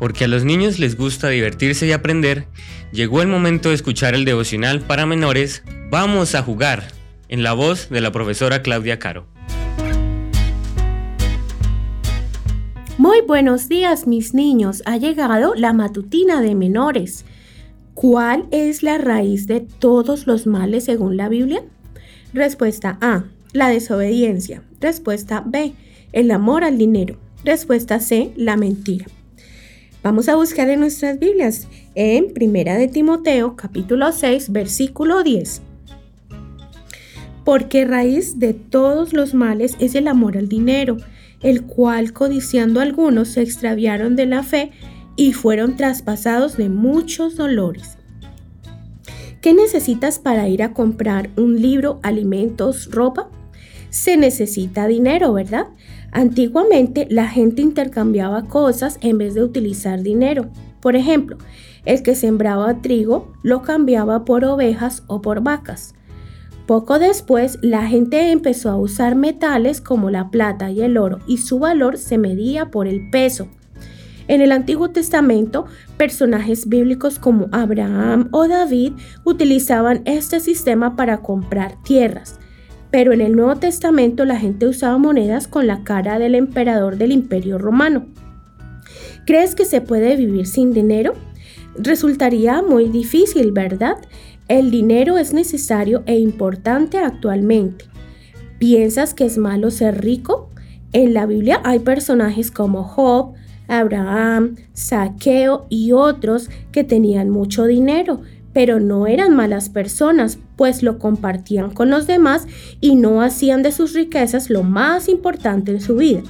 porque a los niños les gusta divertirse y aprender, llegó el momento de escuchar el devocional para menores Vamos a jugar, en la voz de la profesora Claudia Caro. Muy buenos días mis niños, ha llegado la matutina de menores. ¿Cuál es la raíz de todos los males según la Biblia? Respuesta A, la desobediencia. Respuesta B, el amor al dinero. Respuesta C, la mentira. Vamos a buscar en nuestras Biblias en Primera de Timoteo, capítulo 6, versículo 10. Porque raíz de todos los males es el amor al dinero, el cual codiciando algunos se extraviaron de la fe y fueron traspasados de muchos dolores. ¿Qué necesitas para ir a comprar un libro, alimentos, ropa? Se necesita dinero, ¿verdad? Antiguamente la gente intercambiaba cosas en vez de utilizar dinero. Por ejemplo, el que sembraba trigo lo cambiaba por ovejas o por vacas. Poco después, la gente empezó a usar metales como la plata y el oro y su valor se medía por el peso. En el Antiguo Testamento, personajes bíblicos como Abraham o David utilizaban este sistema para comprar tierras. Pero en el Nuevo Testamento la gente usaba monedas con la cara del emperador del Imperio Romano. ¿Crees que se puede vivir sin dinero? Resultaría muy difícil, ¿verdad? El dinero es necesario e importante actualmente. ¿Piensas que es malo ser rico? En la Biblia hay personajes como Job, Abraham, Saqueo y otros que tenían mucho dinero, pero no eran malas personas, pues lo compartían con los demás y no hacían de sus riquezas lo más importante en su vida.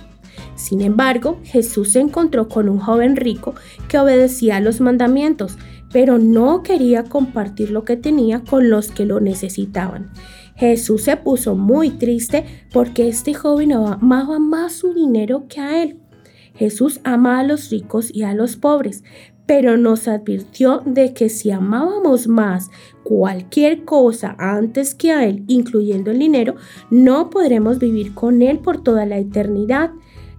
Sin embargo, Jesús se encontró con un joven rico que obedecía a los mandamientos, pero no quería compartir lo que tenía con los que lo necesitaban. Jesús se puso muy triste porque este joven amaba más su dinero que a él. Jesús ama a los ricos y a los pobres, pero nos advirtió de que si amábamos más cualquier cosa antes que a Él, incluyendo el dinero, no podremos vivir con Él por toda la eternidad.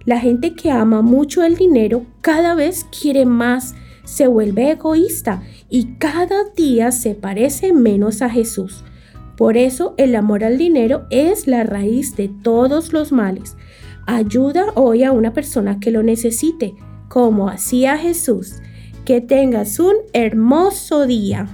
La gente que ama mucho el dinero cada vez quiere más, se vuelve egoísta y cada día se parece menos a Jesús. Por eso el amor al dinero es la raíz de todos los males. Ayuda hoy a una persona que lo necesite, como hacía Jesús. Que tengas un hermoso día.